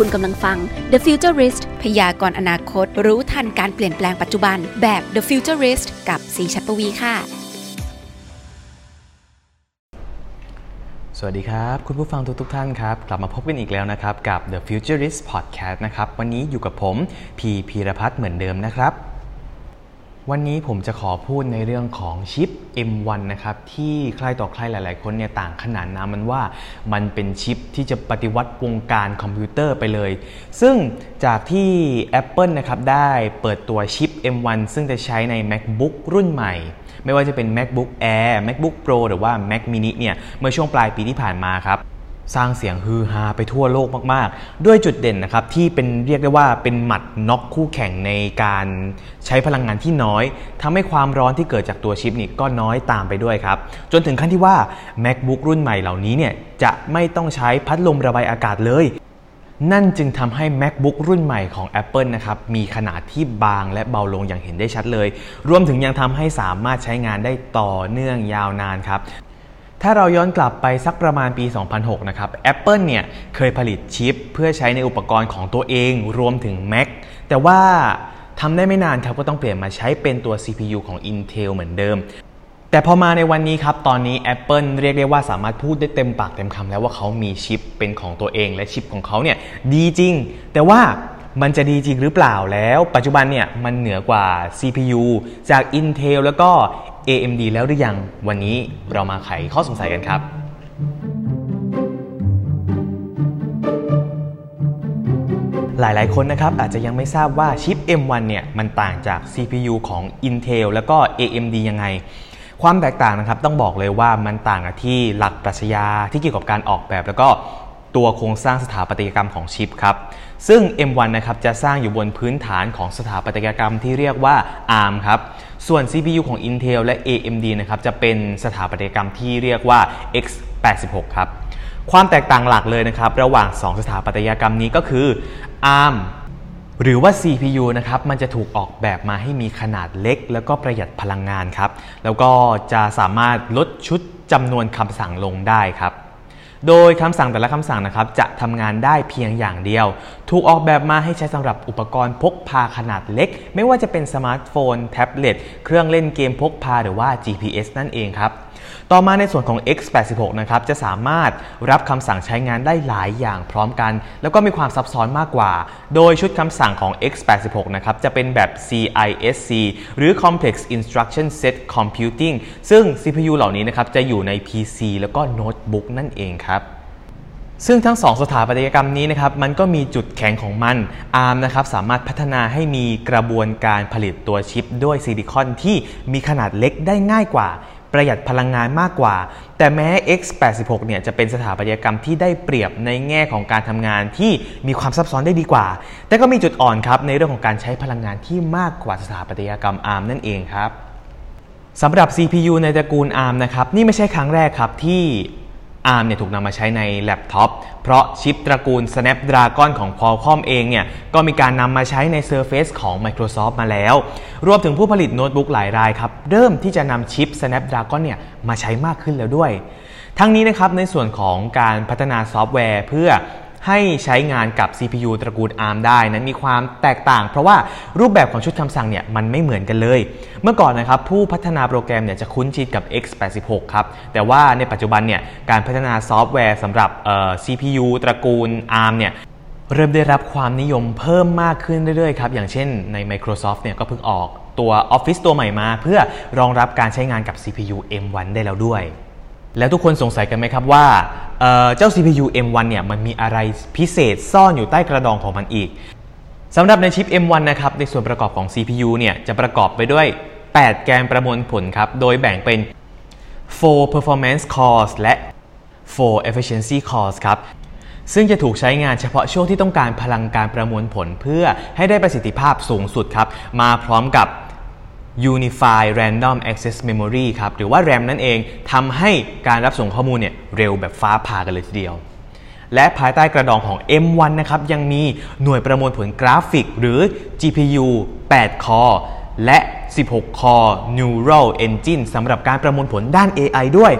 คุณกำลังฟัง The Futurist พยากรณ์อนาคต รู้ทันการเปลี่ยนแปลงปัจจุบัน แบบ The Futurist กับสีชัดปวีค่ะ สวัสดีครับ คุณผู้ฟังทุกทท่านครับ กลับมาพบกันอีกแล้วนะครับ กับ The Futurist Podcast นะครับ วันนี้อยู่กับผม พีพีรพัฒน์เหมือนเดิมนะครับ วันนี้ผมจะขอพูดในเรื่องของชิป M1 นะครับที่ใครต่อใครหลาย ๆ คนเนี่ยต่างขนานนามมันว่ามันเป็นชิปที่จะปฏิวัติวงการคอมพิวเตอร์ไปเลย ซึ่งจากที่ Apple นะครับได้เปิดตัวชิป M1 ซึ่งจะใช้ใน MacBook รุ่นใหม่ ไม่ว่าจะเป็น MacBook Air MacBook Pro หรือว่า Mac mini เนี่ยเมื่อช่วงปลายปีที่ผ่านมาครับ สร้างเสียงฮือฮาไปทั่วโลกมากๆ ด้วยจุดเด่นนะครับที่เป็นเรียกได้ว่าเป็นหมัดน็อกคู่แข่งในการใช้พลังงานที่น้อยทำให้ความร้อนที่เกิดจากตัวชิปนี่ก็น้อยตามไปด้วยครับ จนถึงขั้นที่ว่า MacBook รุ่นใหม่เหล่านี้เนี่ยจะไม่ต้องใช้พัดลมระบายอากาศเลย นั่นจึงทำให้ MacBook รุ่นใหม่ของ Apple นะครับมีขนาดที่บางและเบาลงอย่างเห็นได้ชัดเลย รวมถึงยังทำให้สามารถใช้งานได้ต่อเนื่องยาวนานครับ ถ้าเราย้อนกลับไปสักประมาณปี 2006 นะครับ Apple เนี่ยเคยผลิตชิปเพื่อใช้ในอุปกรณ์ของตัวเองรวมถึง Mac แต่ว่าทำได้ไม่นานครับก็ต้องเปลี่ยนมาใช้เป็นตัว CPU ของ Intel เหมือนเดิม แต่พอมาในวันนี้ครับ ตอนนี้ Apple เรียกได้ว่าสามารถพูดได้เต็มปากเต็มคำแล้วว่าเขามีชิปเป็นของตัวเอง และชิปของเขาเนี่ยดีจริง แต่ว่ามันจะดีจริงหรือเปล่าแล้ว ปัจจุบันเนี่ยมันเหนือกว่า CPU จาก Intel แล้วก็ AMD แล้วหรือยัง วันนี้เรามาไขข้อสงสัยกันครับ หลายๆ คนนะครับอาจจะยังไม่ทราบว่าชิป M1 เนี่ยมันต่างจาก CPU ของ Intel แล้วก็ AMD ยังไง ความแตกต่างนะครับต้องบอกเลยว่ามันต่างกันที่หลักปรัชญาที่เกี่ยวกับการออกแบบแล้วก็ตัวโครงสร้างสถาปัตยกรรมของชิปครับ ซึ่ง M1 นะครับจะสร้างอยู่บนพื้นฐานของสถาปัตยกรรมที่เรียกว่า ARM ครับ ส่วน CPU ของ Intel และ AMD นะครับจะเป็นสถาปัตยกรรมที่เรียกว่า x86 ครับ ความแตกต่างหลักเลยนะครับ ระหว่าง 2 สถาปัตยกรรมนี้ก็คือ ARM หรือว่า CPU นะครับ มันจะถูกออกแบบมาให้มีขนาดเล็ก แล้วก็ประหยัดพลังงานครับ แล้วก็จะสามารถลดชุดจำนวนคำสั่งลงได้ครับ โดยคำสั่งแต่ละคำสั่งนะครับจะทำงานได้เพียงอย่างเดียว ถูกออกแบบมาให้ใช้สำหรับอุปกรณ์พกพาขนาดเล็ก ไม่ว่าจะเป็นสมาร์ทโฟน แท็บเล็ต เครื่องเล่นเกมพกพาหรือว่า GPS นั่นเองครับ ต่อมาในส่วนของ x86 นะครับจะสามารถรับคำสั่งใช้งานได้หลายอย่างพร้อมกัน แล้วก็มีความซับซ้อนมากกว่า โดยชุดคำสั่งของ x86 นะครับจะเป็นแบบ CISC หรือ Complex Instruction Set Computing ซึ่ง CPU เหล่านี้นะครับจะอยู่ใน PC แล้วก็โน้ตบุ๊กนั่นเองครับซึ่งทั้ง2สถาปัตยกรรมนี้นะครับมันก็มีจุดแข็งของมัน ARM นะครับสามารถพัฒนาให้มีกระบวนการผลิตตัวชิปด้วยซิลิคอนที่มีขนาดเล็กได้ง่ายกว่า ประหยัดพลังงานมากกว่า แต่แม้ x86 เนี่ยจะเป็นสถาปัตยกรรมที่ได้เปรียบในแง่ของการทำงานที่มีความซับซ้อนได้ดีกว่า แต่ก็มีจุดอ่อนครับในเรื่องของการใช้พลังงานที่มากกว่าสถาปัตยกรรม ARM นั่นเองครับสำหรับ CPU ในตระกูล ARM นะครับนี่ไม่ใช่ครั้งแรกครับที่ ARM เนี่ยถูกนำมาใช้ในแล็ปท็อปเพราะชิปตระกูล Snapdragon ของ Qualcomm เองเนี่ยก็มีการนำมาใช้ใน Surface ของ Microsoft มาแล้ว รวมถึงผู้ผลิตโน้ตบุ๊กหลายรายครับ เริ่มที่จะนำชิป Snapdragon เนี่ยมาใช้มากขึ้นแล้วด้วย ทั้งนี้นะครับในส่วนของการพัฒนาซอฟต์แวร์เพื่อ ให้ใช้งานกับ CPU ตระกูล ARM ได้นั้นมีความแตกต่าง เพราะว่ารูปแบบของชุดคำสั่งเนี่ยมันไม่เหมือนกันเลย เมื่อก่อนนะครับผู้พัฒนาโปรแกรมเนี่ยจะคุ้นชินกับ x86 ครับ แต่ว่าในปัจจุบันเนี่ยการพัฒนาซอฟต์แวร์สำหรับ CPU ตระกูล ARM เนี่ยเริ่มได้รับความนิยมเพิ่มมากขึ้นเรื่อยๆครับ อย่างเช่นใน Microsoft เนี่ยก็เพิ่งออกตัว Office ตัวใหม่มา เพื่อรองรับการใช้งานกับ CPU M1 ได้แล้วด้วย แล้วทุกคนสงสัยกันไหมครับว่าเเจ้า CPU M1 เนี่ยมันมีอะไรพิเศษซ่อนอยู่ใต้กระดองของมันอีกสำหรับในชิป M1 นะครับในส่วนประกอบของ CPU เนี่ยจะประกอบไปด้วย 8 แกนประมวลผลครับโดยแบ่งเป็น 4 performance cores และ 4 efficiency cores ครับซึ่งจะถูกใช้งานเฉพาะช่วงที่ต้องการพลังการประมวลผลเพื่อให้ได้ประสิทธิภาพสูงสุดครับมาพร้อมกับ Unified Random Access Memory ครับ หรือว่า RAM นั่นเองทำให้การรับส่งข้อมูลเนี่ยเร็วแบบฟ้าผ่ากันเลยทีเดียว และภายใต้กระดองของ M1 นะครับ ยังมีหน่วยประมวลผลกราฟิก หรือ GPU 8 คอร์และ 16 คอร์ Neural Engine สำหรับการประมวลผลด้าน AI ด้วย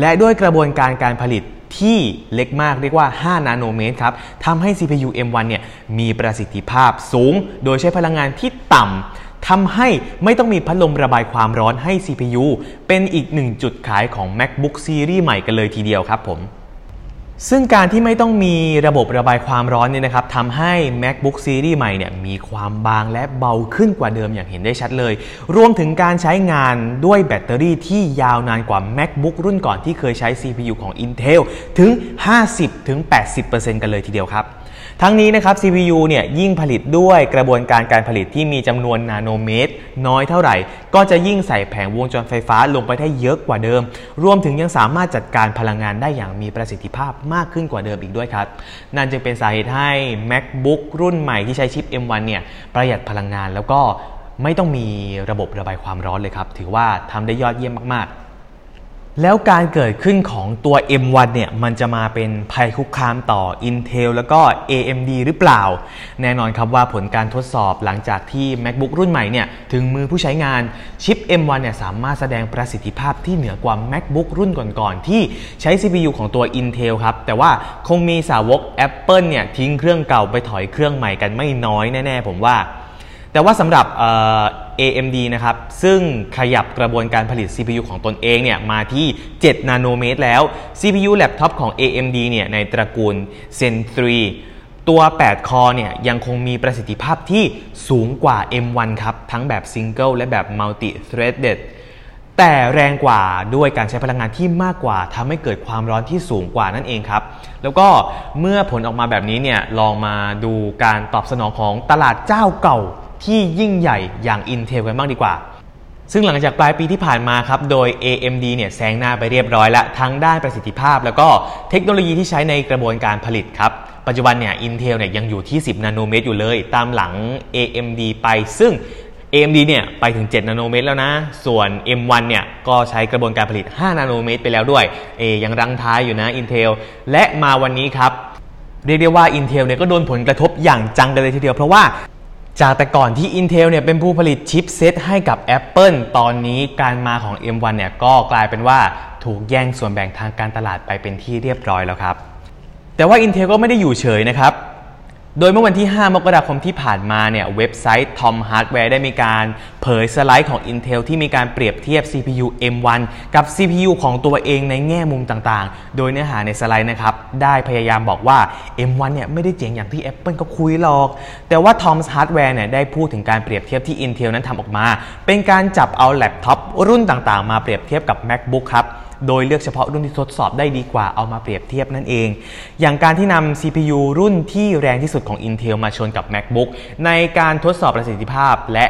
และด้วยกระบวนการการผลิตที่เล็กมากเรียกว่า 5 นาโนเมตรครับทำให้ CPU M1 เนี่ยมีประสิทธิภาพสูง โดยใช้พลังงานที่ต่ำ ทำให้ไม่ต้องมีพัดลมระบายความร้อนให้ CPU เป็นอีกหนึ่งจุดขายของ MacBook Series ใหม่กันเลยทีเดียวครับผม ซึ่งการที่ไม่ต้องมีระบบระบายความร้อนเนี่ยนะครับทำให้ MacBook Series ใหม่เนี่ยมีความบางและเบาขึ้นกว่าเดิมอย่างเห็นได้ชัดเลย รวมถึงการใช้งานด้วยแบตเตอรี่ที่ยาวนานกว่า MacBook รุ่นก่อนที่เคยใช้ CPU ของ Intel ถึง 50-80%กันเลยทีเดียวครับ ทั้งนี้นะครับ CPU เนี่ยยิ่งผลิตด้วยกระบวนการการผลิตที่มีจำนวนนาโนเมตร น้อยเท่าไหร่ ก็จะยิ่งใส่แผงวงจรไฟฟ้าลงไปได้เยอะกว่าเดิม รวมถึงยังสามารถจัดการพลังงานได้อย่างมีประสิทธิภาพมากขึ้นกว่าเดิมอีกด้วยครับ นั่นจึงเป็นสาเหตุให้ MacBook รุ่นใหม่ที่ใช้ชิป M1 เนี่ยประหยัดพลังงานแล้วก็ไม่ต้องมีระบบระบายความร้อนเลยครับ ถือว่าทำได้ยอดเยี่ยมมากๆ แล้วการเกิดขึ้นของตัว M1 เนี่ยมันจะมาเป็นภัยคุกคามต่อ Intel แล้วก็ AMD หรือเปล่า แน่นอนครับว่าผลการทดสอบหลังจากที่ MacBook รุ่นใหม่เนี่ยถึงมือผู้ใช้งานชิป M1 เนี่ยสามารถแสดงประสิทธิภาพที่เหนือกว่า MacBook รุ่นก่อนๆ ที่ใช้ CPU ของตัว Intel ครับ แต่ว่าคงมีสาวก Apple เนี่ยทิ้งเครื่องเก่าไปถอยเครื่องใหม่กันไม่น้อยแน่ๆผมว่าแต่ว่าสำหรับ AMD นะครับ ซึ่งขยับกระบวนการผลิต CPU ของตนเองเนี่ยมาที่ 7 นาโนเมตรแล้ว CPU แล็ปท็อปของ AMD เนี่ยในตระกูล Zen 3 ตัว 8 คอเนี่ยยังคงมีประสิทธิภาพที่สูงกว่า M1 ครับ ทั้งแบบ Single และแบบ Multi Threaded แต่แรงกว่าด้วยการใช้พลังงานที่มากกว่าทำให้เกิดความร้อนที่สูงกว่านั่นเองครับ แล้วก็เมื่อผลออกมาแบบนี้เนี่ยลองมาดูการตอบสนองของตลาดเจ้าเก่า ที่ยิ่งใหญ่อย่าง Intel กันบ้างดีกว่า ซึ่งหลังจากปลายปีที่ผ่านมาครับ โดย AMD เนี่ยแซงหน้าไปเรียบร้อยแล้วทั้งด้านประสิทธิภาพ แล้วก็เทคโนโลยีที่ใช้ในกระบวนการผลิตครับปัจจุบันเนี่ย Intel เนี่ยยังอยู่ที่ 10 นาโนเมตรอยู่เลย ตามหลัง AMD ไป ซึ่ง AMD เนี่ยไปถึง 7 นาโนเมตรแล้วนะ ส่วน M1 เนี่ยก็ใช้กระบวนการผลิต 5 นาโนเมตรไปแล้วด้วยเอยังรังท้ายอยู่นะ Intel และมาวันนี้ครับ เรียกได้ว่า Intel เนี่ยก็โดนผลกระทบอย่างจังกันเลยทีเดียว เพราะว่า จากแต่ก่อนที่ Intel เนี่ยเป็นผู้ผลิตชิปเซตให้กับ Apple ตอนนี้การมาของ M1 เนี่ยก็กลายเป็นว่าถูกแย่งส่วนแบ่งทางการตลาดไปเป็นที่เรียบร้อยแล้วครับ แต่ว่า Intel ก็ไม่ได้อยู่เฉยนะครับ โดยเมื่อวันที่ 5 มกราคมที่ผ่านมาเนี่ยเว็บไซต์ Tom Hardware ได้มีการเผยสไลด์ของ Intel ที่มีการเปรียบเทียบ CPU M1 กับ CPU ของตัวเองในแง่มุมต่างๆ โดยเนื้อหาในสไลด์นะครับ ได้พยายามบอกว่า M1 เนี่ยไม่ได้เจ๋งอย่างที่ Apple ก็คุยหรอก แต่ว่า Tom Hardware เนี่ยได้พูดถึงการเปรียบเทียบที่ Intel นั้นทำออกมา เป็นการจับเอาแล็ปท็อปรุ่นต่างๆ มาเปรียบเทียบกับ MacBook ครับ โดยเลือกเฉพาะรุ่นที่ทดสอบได้ดีกว่าเอามาเปรียบเทียบนั่นเอง อย่างการที่นำ CPU รุ่นที่แรงที่สุดของ Intel มาชนกับ MacBook ในการทดสอบประสิทธิภาพและ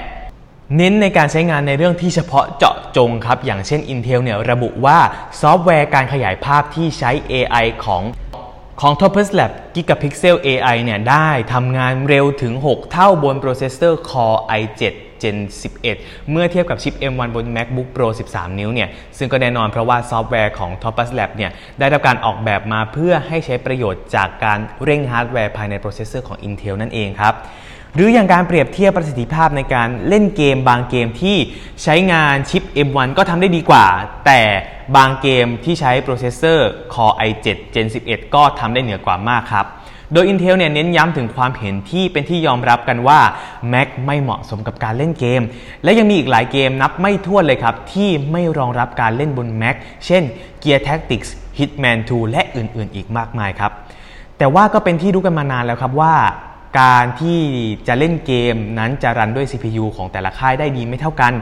เน้นในการใช้งานในเรื่องที่เฉพาะเจาะจงครับ อย่างเช่น Intel เนี่ยระบุว่าซอฟต์แวร์การขยายภาพที่ใช้ AI ของของ Topaz Labs Gigapixel AI เนี่ยได้ทำงานเร็วถึง 6 เท่าบนโปรเซสเซอร์ Core i7 Gen 11 เมื่อเทียบกับชิป M1 บน MacBook Pro 13 นิ้วเนี่ยซึ่งก็แน่นอนเพราะว่าซอฟต์แวร์ของ Topaz Labs เนี่ยได้รับการออกแบบมาเพื่อให้ใช้ประโยชน์จากการเร่งฮาร์ดแวร์ภายในโปรเซสเซอร์ของ Intel นั่นเองครับหรืออย่างการเปรียบเทียบประสิทธิภาพในการเล่นเกมบางเกมที่ใช้งานชิป M1 ก็ทำได้ดีกว่า แต่บางเกมที่ใช้โปรเซสเซอร์ Core i7 Gen 11 ก็ทำได้เหนือกว่ามากครับ โดย Intel เนี่ยเน้นย้ำถึงความเห็นที่เป็นที่ยอมรับกันว่า Mac ไม่เหมาะสมกับการเล่นเกม และยังมีอีกหลายเกมนับไม่ถ้วนเลยครับ ที่ไม่รองรับการเล่นบน Mac เช่น Gear Tactics Hitman 2 และอื่นๆ อีกมากมายครับ แต่ว่าก็เป็นที่รู้กันมานานแล้วครับว่าการที่จะเล่นเกมนั้นจะรันด้วย CPU ของแต่ละค่ายได้ดีไม่เท่ากัน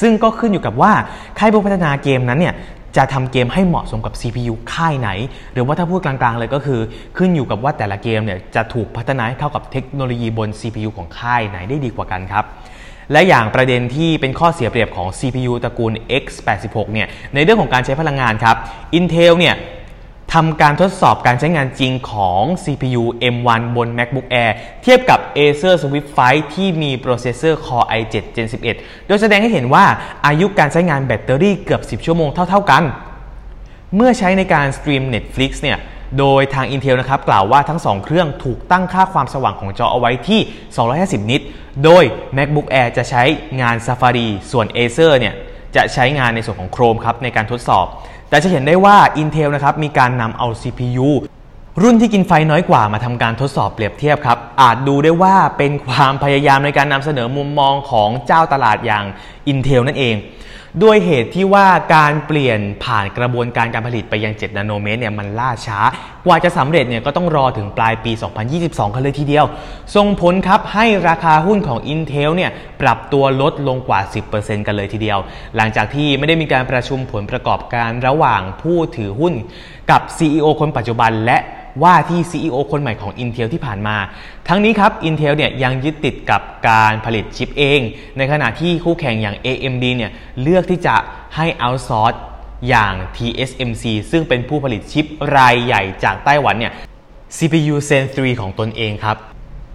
ซึ่งก็ขึ้นอยู่กับว่าค่ายผู้พัฒนาเกมนั้นเนี่ย จะทำเกมให้เหมาะสมกับ CPU ค่ายไหน หรือว่าถ้าพูดกลางๆ เลยก็คือขึ้นอยู่กับว่าแต่ละเกมเนี่ยจะถูกพัฒนาให้เข้ากับเทคโนโลยีบน CPU ของค่ายไหนได้ดีกว่ากันครับและอย่างประเด็นที่เป็นข้อเสียเปรียบของ CPU ตระกูล X86 เนี่ย ในเรื่องของการใช้พลังงานครับ Intel เนี่ย ทำการทดสอบการใช้งานจริงของ CPU M1 บน MacBook Air เทียบกับ Acer Swift 5 ที่มีโปรเซสเซอร์ Core i7 Gen 11 โดยแสดงให้เห็นว่าอายุการใช้งานแบตเตอรี่เกือบ 10 ชั่วโมงเท่า ๆกัน เมื่อใช้ในการสตรีม Netflix เนี่ยโดยทาง Intel นะครับกล่าวว่าทั้ง 2 เครื่องถูกตั้งค่าความสว่างของจอเอาไว้ที่ 250 นิต โดย MacBook Air จะใช้งาน Safari ส่วน Acer เนี่ยจะใช้งานในส่วนของ Chrome ครับในการทดสอบ แต่จะเห็นได้ว่า Intel นะครับมีการนำเอา CPU รุ่นที่กินไฟน้อยกว่ามาทำการทดสอบเปรียบเทียบครับ อาจดูได้ว่าเป็นความพยายามในการนำเสนอมุมมองของเจ้าตลาดอย่าง Intel นั่นเอง ด้วยเหตุที่ว่าการเปลี่ยนผ่านกระบวนการการผลิตไปยัง 7 นาโนเมตรเนี่ยมันล่าช้า กว่าจะสำเร็จเนี่ยก็ต้องรอถึงปลายปี 2022 กันเลยทีเดียว ส่งผลครับให้ราคาหุ้นของ Intel เนี่ยปรับตัวลดลงกว่า 10%กันเลยทีเดียว หลังจากที่ไม่ได้มีการประชุมผลประกอบการระหว่างผู้ถือหุ้นกับ CEO คนปัจจุบันและ ว่าที่ CEO คนใหม่ของ Intel ที่ผ่านมา ทั้งนี้ครับ Intel เนี่ยยังยึดติดกับการผลิตชิปเอง ในขณะที่คู่แข่งอย่าง AMD เนี่ยเลือกที่จะให้ outsource อย่าง TSMC ซึ่งเป็นผู้ผลิตชิปรายใหญ่จากไต้หวันเนี่ย CPU Zen 3 ของตนเองครับ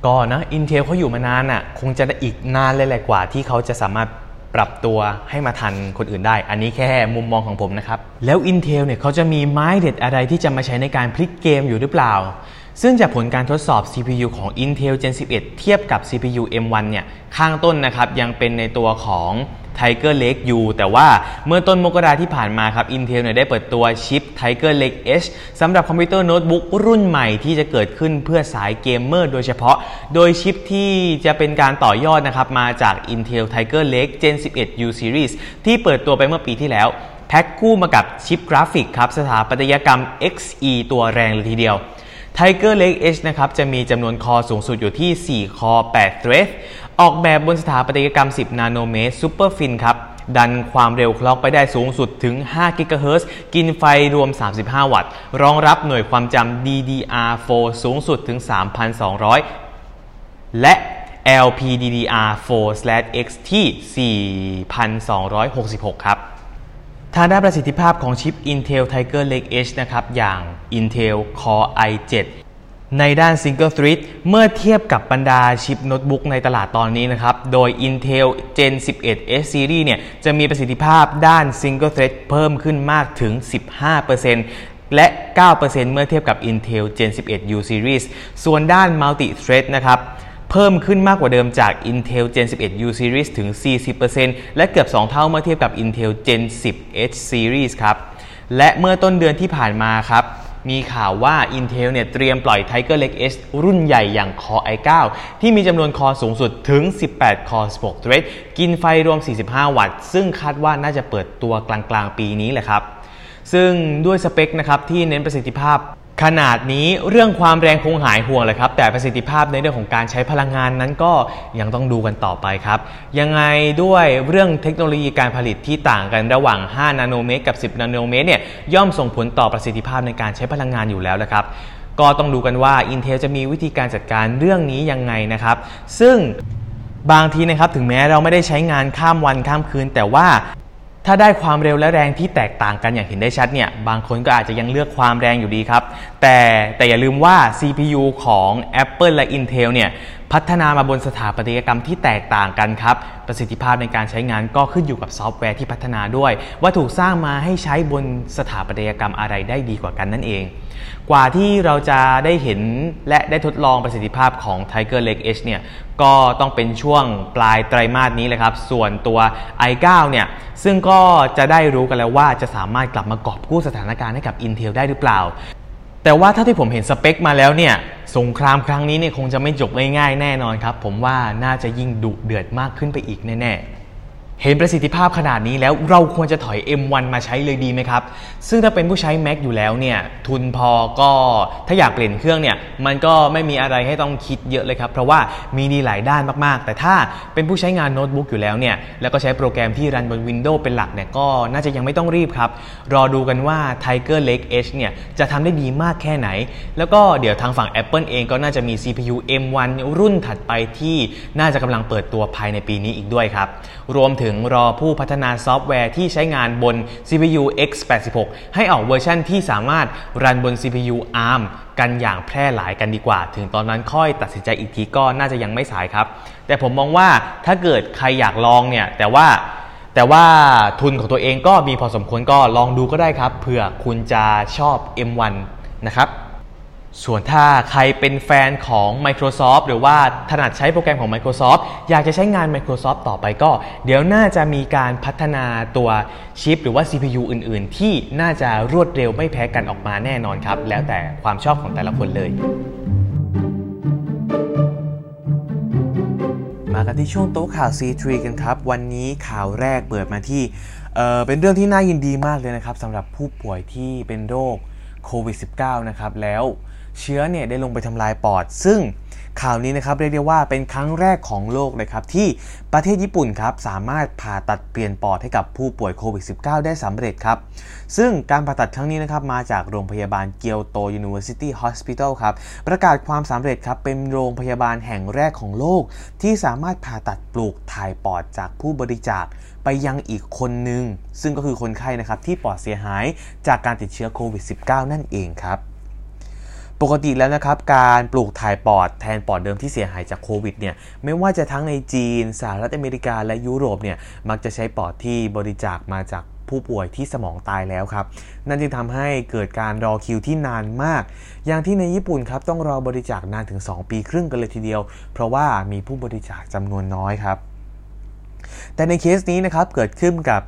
ก็นะ Intel เขาอยู่มานานอะคงจะอีกนานเลยแหละกว่าที่เขาจะสามารถ ปรับตัวให้มาทันคนอื่นได้ อันนี้แค่มุมมองของผมนะครับ แล้ว Intel เนี่ยเขาจะมีไม้เด็ดอะไรที่จะมาใช้ในการพลิกเกมอยู่หรือเปล่า ซึ่งจากผลการทดสอบ CPU ของ Intel Gen 11 เทียบกับ CPU M1 เนี่ย ข้างต้นนะครับ ยังเป็นในตัวของ Tiger Lake U แต่ว่าเมื่อต้นมกราที่ผ่านมาครับ Intel เนี่ยได้เปิดตัวชิป Tiger Lake H สำหรับคอมพิวเตอร์โน้ตบุ๊กรุ่นใหม่ที่จะเกิดขึ้นเพื่อสายเกมเมอร์โดยเฉพาะ โดยชิปที่จะเป็นการต่อยอดนะครับ มาจาก Intel Tiger Lake Gen 11 U Series ที่เปิดตัวไปเมื่อปีที่แล้วแพ็คคู่มากับชิปกราฟิกครับสถาปัตยกรรม Xe ตัวแรงเลยทีเดียว Tiger Lake H นะครับจะมีจำนวน core สูงสุดอยู่ที่ 4 core 8 thread ออกแบบบนสถาปัตยกรรม 10 นาโนเมตร SuperFin ครับดันความเร็ว clock ไปได้สูงสุดถึง 5 กิกะเฮิรตซ์กินไฟรวม 35 วัตต์ รองรับหน่วยความจำ DDR4 สูงสุดถึง 3,200 และ LPDDR4/X ที่ 4,266 ครับ ทางด้านประสิทธิภาพของชิป Intel Tiger Lake H นะครับ อย่าง Intel Core i7 ในด้าน Single Thread เมื่อเทียบกับบรรดาชิปโน้ตบุ๊กในตลาดตอนนี้นะครับ โดย Intel Gen 11 S Series เนี่ยจะมีประสิทธิภาพด้าน Single Thread เพิ่มขึ้นมากถึง 15%และ 9%เมื่อเทียบกับ Intel Gen 11 U Series ส่วนด้าน Multi Thread นะครับ เพิ่มขึ้นมากกว่าเดิมจาก Intel Gen 11 U Series ถึง 40%และเกือบ 2 เท่าเมื่อเทียบกับ Intel Gen 10 H Series ครับและเมื่อต้นเดือนที่ผ่านมาครับมีข่าวว่า Intel เนี่ยเตรียมปล่อย Tiger Lake H รุ่นใหญ่อย่าง Core i9 ที่มีจำนวนคอสูงสุดถึง 18 คอ 16 thread กินไฟรวม 45 วัตต์ ซึ่งคาดว่าน่าจะเปิดตัวกลางๆ ปีนี้แหละครับ ซึ่งด้วยสเปคนะครับที่เน้นประสิทธิภาพ ขนาดนี้เรื่องความแรงคงหายห่วงเลยครับ แต่ประสิทธิภาพในเรื่องของการใช้พลังงานนั้นก็ยังต้องดูกันต่อไปครับ ยังไงด้วยเรื่องเทคโนโลยีการผลิตที่ต่างกันระหว่าง 5 นาโนเมตร กับ 10 นาโนเมตรเนี่ยย่อมส่งผลต่อประสิทธิภาพในการใช้พลังงานอยู่แล้วนะครับก็ต้องดูกันว่า Intel จะมีวิธีการจัดการเรื่องนี้ยังไงนะครับ ซึ่งบางทีนะครับถึงแม้เราไม่ได้ใช้งานข้ามวันข้ามคืน แต่ว่า ถ้าได้ความเร็วและแรงที่แตกต่างกันอย่างเห็นได้ชัดเนี่ยบางคนก็อาจจะยังเลือกความแรงอยู่ดีครับ แต่แต่อย่าลืมว่า CPU ของ Apple และ Intel เนี่ยพัฒนามาบนสถาปัตยกรรมที่แตกต่างกันครับ ประสิทธิภาพในการใช้งานก็ขึ้นอยู่กับซอฟต์แวร์ที่พัฒนาด้วย ว่าถูกสร้างมาให้ใช้บนสถาปัตยกรรมอะไรได้ดีกว่ากันนั่นเอง กว่าที่เราจะได้เห็นและได้ทดลองประสิทธิภาพของ Tiger Lake H เนี่ยก็ต้องเป็นช่วงปลายไตรมาสนี้เลยครับ ส่วนตัว i9 เนี่ยซึ่งก็จะได้รู้กันแล้วว่าจะสามารถกลับมากอบกู้สถานการณ์ให้กับ Intel ได้หรือเปล่า แต่ว่าถ้าที่ผมเห็นสเปคมาแล้วเนี่ยสงครามครั้งนี้เนี่ยคงจะไม่จบง่ายๆแน่นอนครับ ผมว่าน่าจะยิ่งดุเดือดมากขึ้นไปอีกแน่ๆ เห็นประสิทธิภาพขนาดนี้แล้วเราควรจะถอย M1 มาใช้เลยดีไหมครับ ซึ่งถ้าเป็นผู้ใช้ Mac อยู่แล้วเนี่ย ทุนพอก็ถ้าอยากเปลี่ยนเครื่องเนี่ย มันก็ไม่มีอะไรให้ต้องคิดเยอะเลยครับ เพราะว่ามีดีหลายด้านมากๆ แต่ถ้าเป็นผู้ใช้งานโน้ตบุ๊กอยู่แล้วเนี่ย แล้วก็ใช้โปรแกรมที่รันบน Windows เป็นหลักเนี่ย ก็น่าจะยังไม่ต้องรีบครับ รอดูกันว่า Tiger Lake H เนี่ย จะทำได้ดีมากแค่ไหน แล้วก็เดี๋ยวทางฝั่ง Apple เองก็น่าจะมี CPU M1 รุ่นถัดไปที่น่าจะกำลังเปิดตัวภายในปีนี้อีกด้วยครับ รวมถึงรอผู้พัฒนาซอฟต์แวร์ที่ใช้งานบน CPU x86 ให้ออกเวอร์ชันที่สามารถรันบน CPU ARM กันอย่างแพร่หลายกันดีกว่า ถึงตอนนั้นค่อยตัดสินใจอีกทีก็น่าจะยังไม่สายครับ แต่ผมมองว่าถ้าเกิดใครอยากลองเนี่ย แต่ว่าแต่ว่าทุนของตัวเองก็มีพอสมควรก็ลองดูก็ได้ครับเผื่อคุณจะชอบ M1 นะครับ ส่วนถ้าใครเป็นแฟนของ Microsoft หรือว่าถนัดใช้โปรแกรมของ Microsoft อยากจะใช้งาน Microsoft ต่อไปก็ เดี๋ยวน่าจะมีการพัฒนาตัวชิป หรือว่า CPU อื่น ๆ ที่น่าจะรวดเร็วไม่แพ้กันออกมาแน่นอนครับ แล้วแต่ความชอบของแต่ละคนเลย มากันที่ช่วงโต๊ะข่าว C3 กันครับ วันนี้ข่าวแรกเปิดมาที่เเป็นเรื่องที่น่ายินดีมากเลยนะครับสำหรับผู้ป่วยที่เป็นโรคโควิด -19 นะครับแล้ว เชื้อเนี่ยได้ลงไปทำลายปอด ซึ่งข่าวนี้นะครับเรียกได้ว่าเป็นครั้งแรกของโลกเลยครับที่ประเทศญี่ปุ่นครับสามารถผ่าตัดเปลี่ยนปอดให้กับผู้ป่วยโควิด -19 ได้สำเร็จครับซึ่งการผ่าตัดครั้งนี้นะครับมาจากโรงพยาบาลเกียวโต University Hospital ครับประกาศความสำเร็จครับเป็นโรงพยาบาลแห่งแรกของโลก ที่สามารถผ่าตัดปลูกถ่ายปอดจากผู้บริจาคไปยังอีกคนหนึ่งซึ่งก็คือคนไข้นะครับที่ปอดเสียหายจากการติดเชื้อโควิด -19 นั่นเองครับ ปกติแล้วนะครับการปลูกถ่ายปอดแทนปอดเดิมที่เสียหายจากโควิดเนี่ยไม่ว่าจะทั้งในจีน สหรัฐอเมริกาและยุโรปเนี่ยมักจะใช้ปอดที่บริจาคมาจากผู้ป่วยที่สมองตายแล้วครับ นั่นจึงทำให้เกิดการรอคิวที่นานมาก อย่างที่ในญี่ปุ่นครับต้องรอบริจาคนานถึง 2 ปีครึ่งกันเลยทีเดียว เพราะว่ามีผู้บริจาคจำนวนน้อยครับ แต่ในเคสนี้นะครับเกิดขึ้นกับ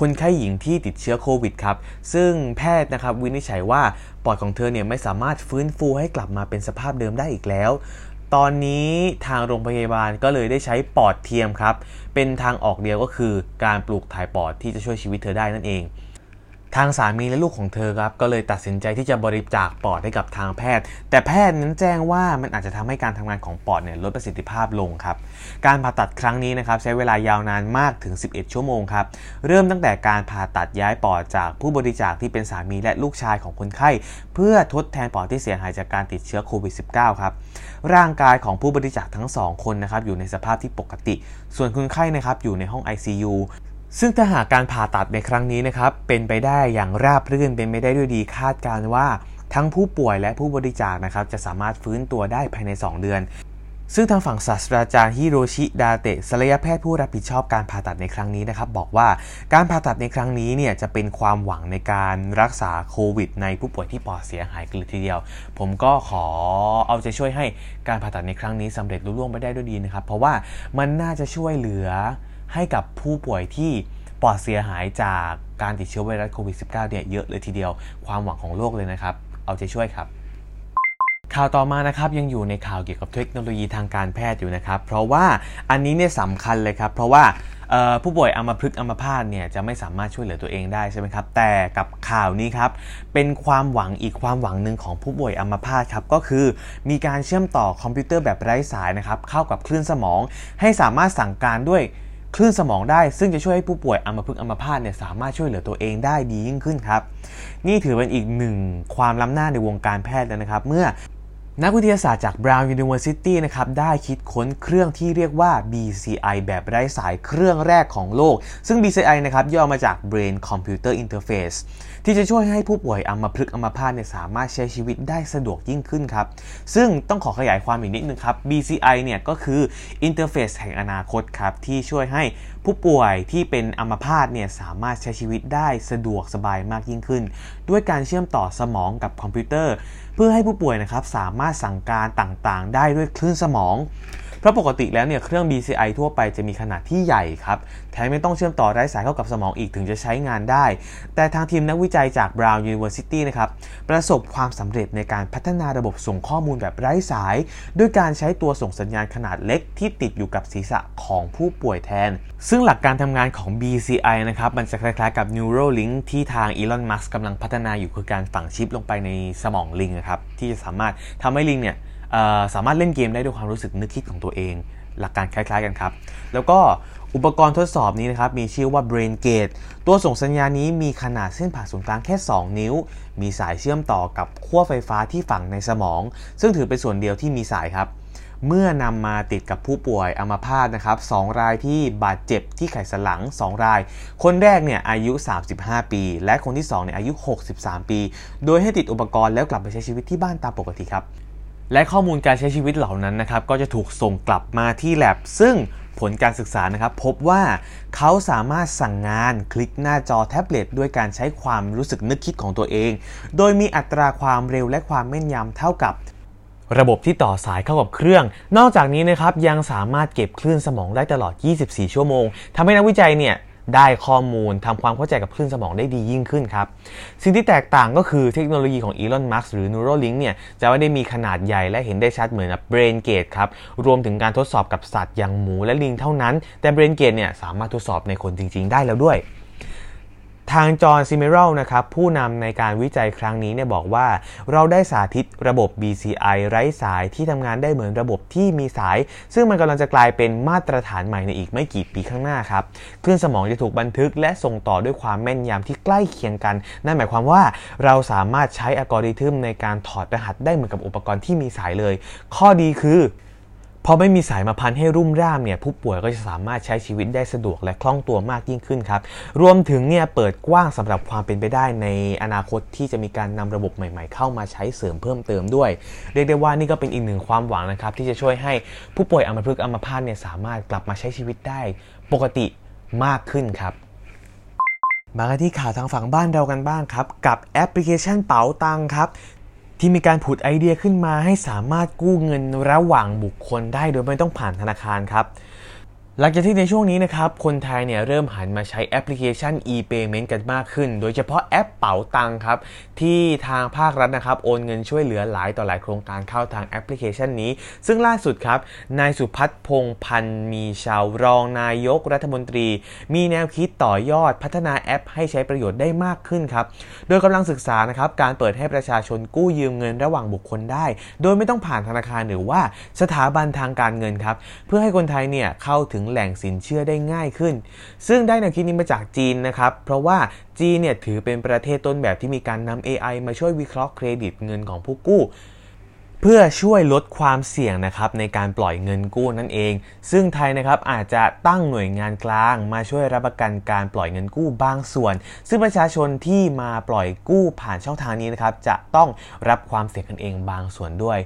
คนไข้หญิงที่ติดเชื้อโควิดครับ ซึ่งแพทย์นะครับวินิจฉัยว่าปอดของเธอเนี่ยไม่สามารถฟื้นฟูให้กลับมาเป็นสภาพเดิมได้อีกแล้ว ตอนนี้ทางโรงพยาบาลก็เลยได้ใช้ปอดเทียมครับ เป็นทางออกเดียวก็คือการปลูกถ่ายปอดที่จะช่วยชีวิตเธอได้นั่นเอง ทางสามีและลูกของเธอครับก็เลยตัดสินใจที่จะบริจาคปอดให้กับทางแพทย์ แต่แพทย์นั้นแจ้งว่ามันอาจจะทำให้การทำงานของปอดเนี่ยลดประสิทธิภาพลงครับการผ่าตัดครั้งนี้นะครับใช้เวลายาวนานมากถึง 11 ชั่วโมงครับเริ่มตั้งแต่การผ่าตัดย้ายปอดจากผู้บริจาคที่เป็นสามีและลูกชายของคนไข้ เพื่อทดแทนปอดที่เสียหายจากการติดเชื้อโควิด -19 ครับร่างกายของผู้บริจาคทั้ง 2 คนนะครับอยู่ในสภาพที่ปกติ ส่วนคนไข้นะครับอยู่ในห้อง ICU ซึ่งถ้าหากการผ่าตัดในครั้งนี้นะครับ เป็นไปได้อย่างราบรื่นเป็นไปได้ด้วยดีคาดการว่า ทั้งผู้ป่วยและผู้บริจาคนะครับจะสามารถฟื้นตัวได้ภายใน 2 เดือน ซึ่งทางฝั่งศาสตราจารย์ฮิโรชิดาเตะศัลยแพทย์ผู้รับผิดชอบการผ่าตัดในครั้งนี้นะครับ บอกว่าการผ่าตัดในครั้งนี้เนี่ยจะเป็นความหวังในการรักษาโควิด ในผู้ป่วยที่ปอดเสียหายกันเลยทีเดียว ผมก็ขอเอาใจช่วยให้การผ่าตัดในครั้งนี้สำเร็จรุ่ร่วงไปได้ด้วยดีนะครับ เพราะว่ามันน่าจะช่วยเหลือ ให้กับผู้ป่วยที่ปอดเสียหายจากการติดเชื้อไวรัสโควิด -19 เนี่ยเยอะเลยทีเดียวความหวังของโลกเลยนะครับ เอาใจช่วยครับ ข่าวต่อมานะครับยังอยู่ในข่าวเกี่ยวกับเทคโนโลยีทางการแพทย์อยู่นะครับ เพราะว่าอันนี้เนี่ยสำคัญเลยครับ เพราะว่าผู้ป่วยอัมพฤกษ์อัมพาตเนี่ยจะไม่สามารถช่วยเหลือตัวเองได้ใช่ไหมครับ แต่กับข่าวนี้ครับ เป็นความหวังอีกความหวังหนึ่งของผู้ป่วยอัมพาตครับ ก็คือมีการเชื่อมต่อคอมพิวเตอร์แบบไร้สายนะครับเข้ากับคลื่นสมอง ให้สามารถสั่งการด้วย คลื่นสมองได้ซึ่งจะช่วยให้ผู้ป่วยอัมพฤกษ์อัมพาตเนี่ยสามารถช่วยเหลือตัวเองได้ดียิ่งขึ้นครับ นี่ถือเป็นอีกหนึ่งความล้ำหน้าในวงการแพทย์แล้วนะครับ เมื่อ นักวิทยาศาสตร์จาก Brown University นะครับได้คิดค้นเครื่องที่เรียกว่า BCI แบบไร้สายเครื่องแรกของโลก ซึ่ง BCI นะครับย่อมาจาก Brain Computer Interface ที่จะช่วยให้ผู้ป่วยอัมพฤกษ์อัมพาตเนี่ยสามารถใช้ชีวิตได้สะดวกยิ่งขึ้นครับ ซึ่งต้องขอขยายความอีกนิดนึงครับ BCI เนี่ยก็คือ Interface แห่งอนาคตครับที่ช่วยให้ผู้ป่วยที่เป็นอัมพาตเนี่ยสามารถใช้ชีวิตได้สะดวกสบายมากยิ่งขึ้น ด้วยการเชื่อมต่อสมองกับคอมพิวเตอร์เพื่อให้ผู้ป่วยนะครับสามารถสั่งการต่างๆ ได้ด้วยคลื่นสมอง เพราะปกติแล้วเนี่ยเครื่อง BCI ทั่วไปจะมีขนาดที่ใหญ่ครับ แถมไม่ต้องเชื่อมต่อไร้สายเข้ากับสมองอีกถึงจะใช้งานได้ แต่ทางทีมนักวิจัยจาก Brown University นะครับ ประสบความสำเร็จในการพัฒนาระบบส่งข้อมูลแบบไร้สาย ด้วยการใช้ตัวส่งสัญญาณขนาดเล็กที่ติดอยู่กับศีรษะของผู้ป่วยแทน ซึ่งหลักการทำงานของ BCI นะครับมันจะคล้ายๆกับ Neuralink ที่ทาง Elon Musk กำลังพัฒนาอยู่คือการฝังชิปลงไปในสมองลิงนะครับที่จะสามารถทำให้ลิงเนี่ย สามารถเล่นเกมได้ด้วยความรู้สึกนึกคิดของตัวเอง หลักการคล้าย ๆกันครับ แล้วก็อุปกรณ์ทดสอบนี้นะครับ มีชื่อว่า Brain Gate ตัวส่งสัญญาณนี้มีขนาดเส้นผ่าศูนย์กลางแค่ 2 นิ้ว มีสายเชื่อมต่อกับขั้วไฟฟ้าที่ฝังในสมอง ซึ่งถือเป็นส่วนเดียวที่มีสายครับ เมื่อนำมาติดกับผู้ป่วยอัมพาตนะครับ2รายที่บาดเจ็บที่ไขสันหลัง 2 ราย คนแรกเนี่ยอายุ 35 ปี และคนที่2เนี่ยอายุ 63 ปี โดยให้ติดอุปกรณ์แล้วกลับไปใช้ชีวิตที่บ้านตามปกติครับ และข้อมูลการใช้ชีวิตเหล่านั้นนะครับก็จะถูกส่งกลับมาที่ lab ซึ่งผลการศึกษานะครับพบว่าเขาสามารถสั่งงานคลิกหน้าจอแท็บเล็ตด้วยการใช้ความรู้สึกนึกคิดของตัวเอง โดยมีอัตราความเร็วและความแม่นยำเท่ากับระบบที่ต่อสายเข้ากับเครื่อง นอกจากนี้นะครับยังสามารถเก็บคลื่นสมองได้ตลอด 24 ชั่วโมงทำให้นักวิจัยเนี่ย ได้ข้อมูลทำความเข้าใจกับคลื่นสมองได้ดียิ่งขึ้นครับ สิ่งที่แตกต่างก็คือเทคโนโลยีของ Elon Musk หรือ Neuralink เนี่ยจะไม่ได้มีขนาดใหญ่และเห็นได้ชัดเหมือนกับ Brain Gate ครับ รวมถึงการทดสอบกับสัตว์อย่างหมูและลิงเท่านั้น แต่ Brain Gate เนี่ยสามารถทดสอบในคนจริง ๆ ได้แล้วด้วย ทางจอห์นซิเมรัลนะครับผู้นำในการวิจัยครั้งนี้เนี่ยบอกว่า เราได้สาธิตระบบ BCI ไร้สายที่ทำงานได้เหมือนระบบที่มีสาย ซึ่งมันกำลังจะกลายเป็นมาตรฐานใหม่ในอีกไม่กี่ปีข้างหน้าครับคลื่นสมองจะถูกบันทึกและส่งต่อด้วยความแม่นยำที่ใกล้เคียงกัน นั่นหมายความว่าเราสามารถใช้อัลกอริทึมในการถอดรหัสได้เหมือนกับอุปกรณ์ที่มีสายเลย ข้อดีคือ พอไม่มีสายมาพันให้รุ่มร่ามเนี่ยผู้ป่วยก็จะสามารถใช้ชีวิตได้สะดวกและคล่องตัวมากยิ่งขึ้นครับ รวมถึงเนี่ยเปิดกว้างสำหรับความเป็นไปได้ในอนาคตที่จะมีการนำระบบใหม่ๆ เข้ามาใช้เสริมเพิ่มเติมด้วย เรียกได้ว่านี่ก็เป็นอีกหนึ่งความหวังนะครับที่จะช่วยให้ผู้ป่วยอัมพฤกษ์อัมพาตเนี่ยสามารถกลับมาใช้ชีวิตได้ปกติมากขึ้นครับมาที่ข่าวทางฝั่งบ้านเรากันบ้างครับ กับแอปพลิเคชันเป๋าตังครับ ที่มีการผุดไอเดียขึ้นมาให้สามารถกู้เงินระหว่างบุคคลได้โดยไม่ต้องผ่านธนาคารครับ หลังจากที่ในช่วงนี้นะครับ คนไทยเนี่ยเริ่มหันมาใช้แอปพลิเคชัน e-payment กันมากขึ้น โดยเฉพาะแอปเป๋าตังครับ ที่ทางภาครัฐนะครับ โอนเงินช่วยเหลือหลายต่อหลายโครงการเข้าทางแอปพลิเคชันนี้ ซึ่งล่าสุดครับ นายสุพัฒน์พงพันธ์มีชาวรองนายกรัฐมนตรี มีแนวคิดต่อยอดพัฒนาแอปให้ใช้ประโยชน์ได้มากขึ้นครับ โดยกำลังศึกษานะครับการเปิดให้ประชาชนกู้ยืมเงินระหว่างบุคคลได้ โดยไม่ต้องผ่านธนาคารหรือว่าสถาบันทางการเงินครับเพื่อให้คนไทยเนี่ยเข้าถึงแหล่งสินเชื่อได้ง่ายขึ้น ซึ่งได้แนวคิดนี้มาจากจีนนะครับ เพราะว่าจีนเนี่ยถือเป็นประเทศต้นแบบที่มีการนำ AI มาช่วยวิเคราะห์เครดิตเงินของผู้กู้เพื่อช่วยลดความเสี่ยงนะครับในการปล่อยเงินกู้นั่นเอง ซึ่งไทยนะครับอาจจะตั้งหน่วยงานกลาง มาช่วยรับประกันการปล่อยเงินกู้บางส่วน ซึ่งประชาชนที่มาปล่อยกู้ผ่านช่องทางนี้นะครับจะต้องรับความเสี่ยงกันเองบางส่วนด้วย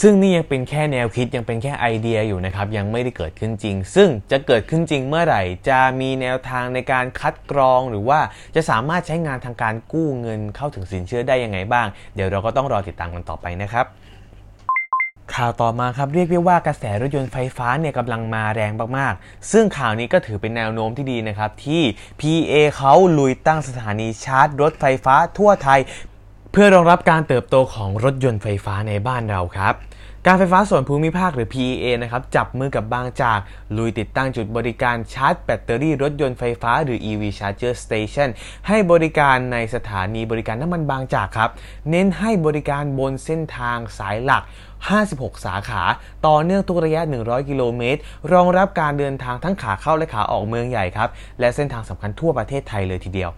ซึ่งนี่ยังเป็นแค่แนวคิดยังเป็นแค่ไอเดียอยู่นะครับ ยังไม่ได้เกิดขึ้นจริง ซึ่งจะเกิดขึ้นจริงเมื่อไหร่ จะมีแนวทางในการคัดกรองหรือว่าจะสามารถใช้งานทางการกู้เงินเข้าถึงสินเชื่อได้ยังไงบ้าง เดี๋ยวเราก็ต้องรอติดตามกันต่อไปนะครับข่าวต่อมาครับเรียกได้ว่ากระแสรถยนต์ไฟฟ้าเนี่ยกำลังมาแรงมากๆ ซึ่งข่าวนี้ก็ถือเป็นแนวโน้มที่ดีนะครับ ที่ PA เขาลุยตั้งสถานีชาร์จรถไฟฟ้าทั่วไทย พื่อรองรับการเติบโตของรถยนต์ไฟฟ้าในบ้านเราครับ การไฟฟ้าส่วนภูมิภาคหรือ PEA นะครับจับมือกับบางจาก ลุยติดตั้งจุดบริการชาร์จแบตเตอรี่รถยนต์ไฟฟ้าหรือ EV Charger Station ให้บริการในสถานีบริการน้ำมันบางจากครับ เน้นให้บริการบนเส้นทางสายหลัก 56 สาขา ต่อเนื่องทุกระยะ 100 กิโลเมตร รองรับการเดินทางทั้งขาเข้าและขาออกเมืองใหญ่ครับ และเส้นทางสำคัญทั่วประเทศไทยเลยทีเดียว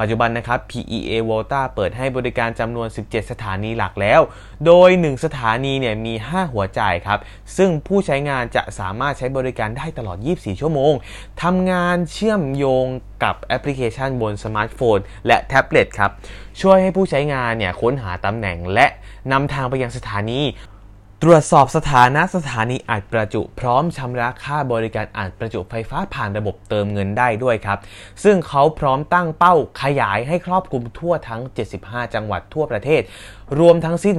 ปัจจุบันนะครับ PEA Volta เปิดให้บริการจำนวน 17 สถานีหลักแล้ว โดย 1 สถานีเนี่ยมี 5 หัวจ่ายครับ ซึ่งผู้ใช้งานจะสามารถใช้บริการได้ตลอด 24 ชั่วโมง ทำงานเชื่อมโยงกับแอปพลิเคชันบนสมาร์ทโฟน และแท็บเล็ตครับ ช่วยให้ผู้ใช้งานเนี่ยค้นหาตำแหน่งและนำทางไปยังสถานี ตรวจสอบสถานะสถานีอัดประจุ พร้อมชำระค่าบริการอัดประจุไฟฟ้าผ่านระบบเติมเงินได้ด้วยครับ ซึ่งเขาพร้อมตั้งเป้าขยายให้ครอบคลุมทั่วทั้ง 75 จังหวัดทั่วประเทศ รวมทั้งสิ้น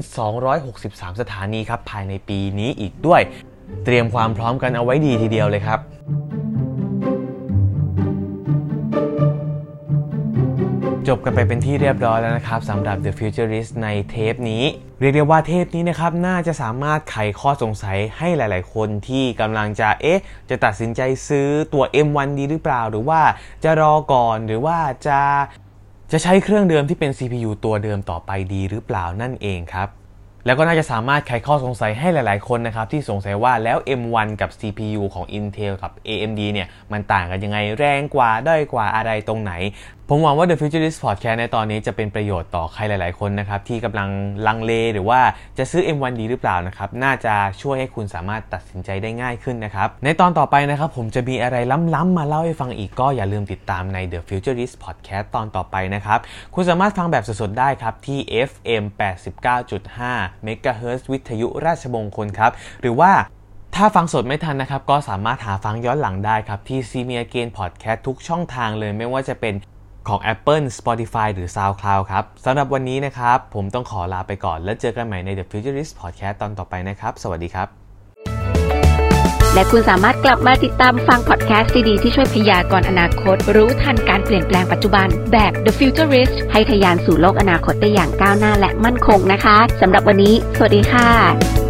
263 สถานีครับภายในปีนี้อีกด้วย เตรียมความพร้อมกันเอาไว้ดีทีเดียวเลยครับ จบกันไปเป็นที่เรียบร้อยแล้วนะครับสำหรับ The Futurist ในเทปนี้ เรียกได้ว่าเทปนี้นะครับ น่าจะสามารถไขข้อสงสัยให้หลาย ๆ คนที่กำลังจะเอ๊ะ จะตัดสินใจซื้อตัว M1 ดีหรือเปล่า หรือว่าจะรอก่อนหรือว่าจะจะใช้เครื่องเดิมที่เป็น CPU ตัวเดิมต่อไปดีหรือเปล่านั่นเองครับแล้วก็น่าจะสามารถไขข้อสงสัยให้หลาย ๆ คนนะครับ ที่สงสัยว่าแล้ว M1 กับ CPU ของ Intel กับ AMD เนี่ย มันต่างกันยังไงแรงกว่าด้อยกว่าอะไรตรงไหน ผมหวังว่า The Futurist Podcast ในตอนนี้จะเป็นประโยชน์ต่อใครหลาย ๆ คนนะครับ ที่กำลังลังเลหรือว่าจะซื้อ M1 ดีหรือเปล่านะครับ น่าจะช่วยให้คุณสามารถตัดสินใจได้ง่ายขึ้นนะครับ ในตอนต่อไปนะครับ ผมจะมีอะไรล้ำ ๆ มาเล่าให้ฟังอีกก็อย่าลืมติดตามใน The Futurist Podcast ตอนต่อไปนะครับ คุณสามารถฟังแบบสด ๆ ได้ครับที่ FM 89.5 MHz วิทยุราชมงคลครับ หรือว่าถ้าฟังสดไม่ทันนะครับ ก็สามารถหาฟังย้อนหลังได้ครับ ที่ c m e a g a i n Podcast ทุกช่องทางเลยไม่ว่าจะเป็น ของ Apple Spotify หรือ SoundCloud ครับสำหรับวันนี้นะครับ ผมต้องขอลาไปก่อน แล้วเจอกันใหม่ใน The Futurist Podcast ตอนต่อไปนะครับ สวัสดีครับ และคุณสามารถกลับมาติดตามฟังพอดแคสต์ดีๆที่ช่วยพยากรณ์อนาคต รู้ทันการเปลี่ยนแปลงปัจจุบันแบบ The Futurist ให้ทะยานสู่โลกอนาคตได้อย่างก้าวหน้าและมั่นคงนะคะสำหรับวันนี้ สวัสดีค่ะ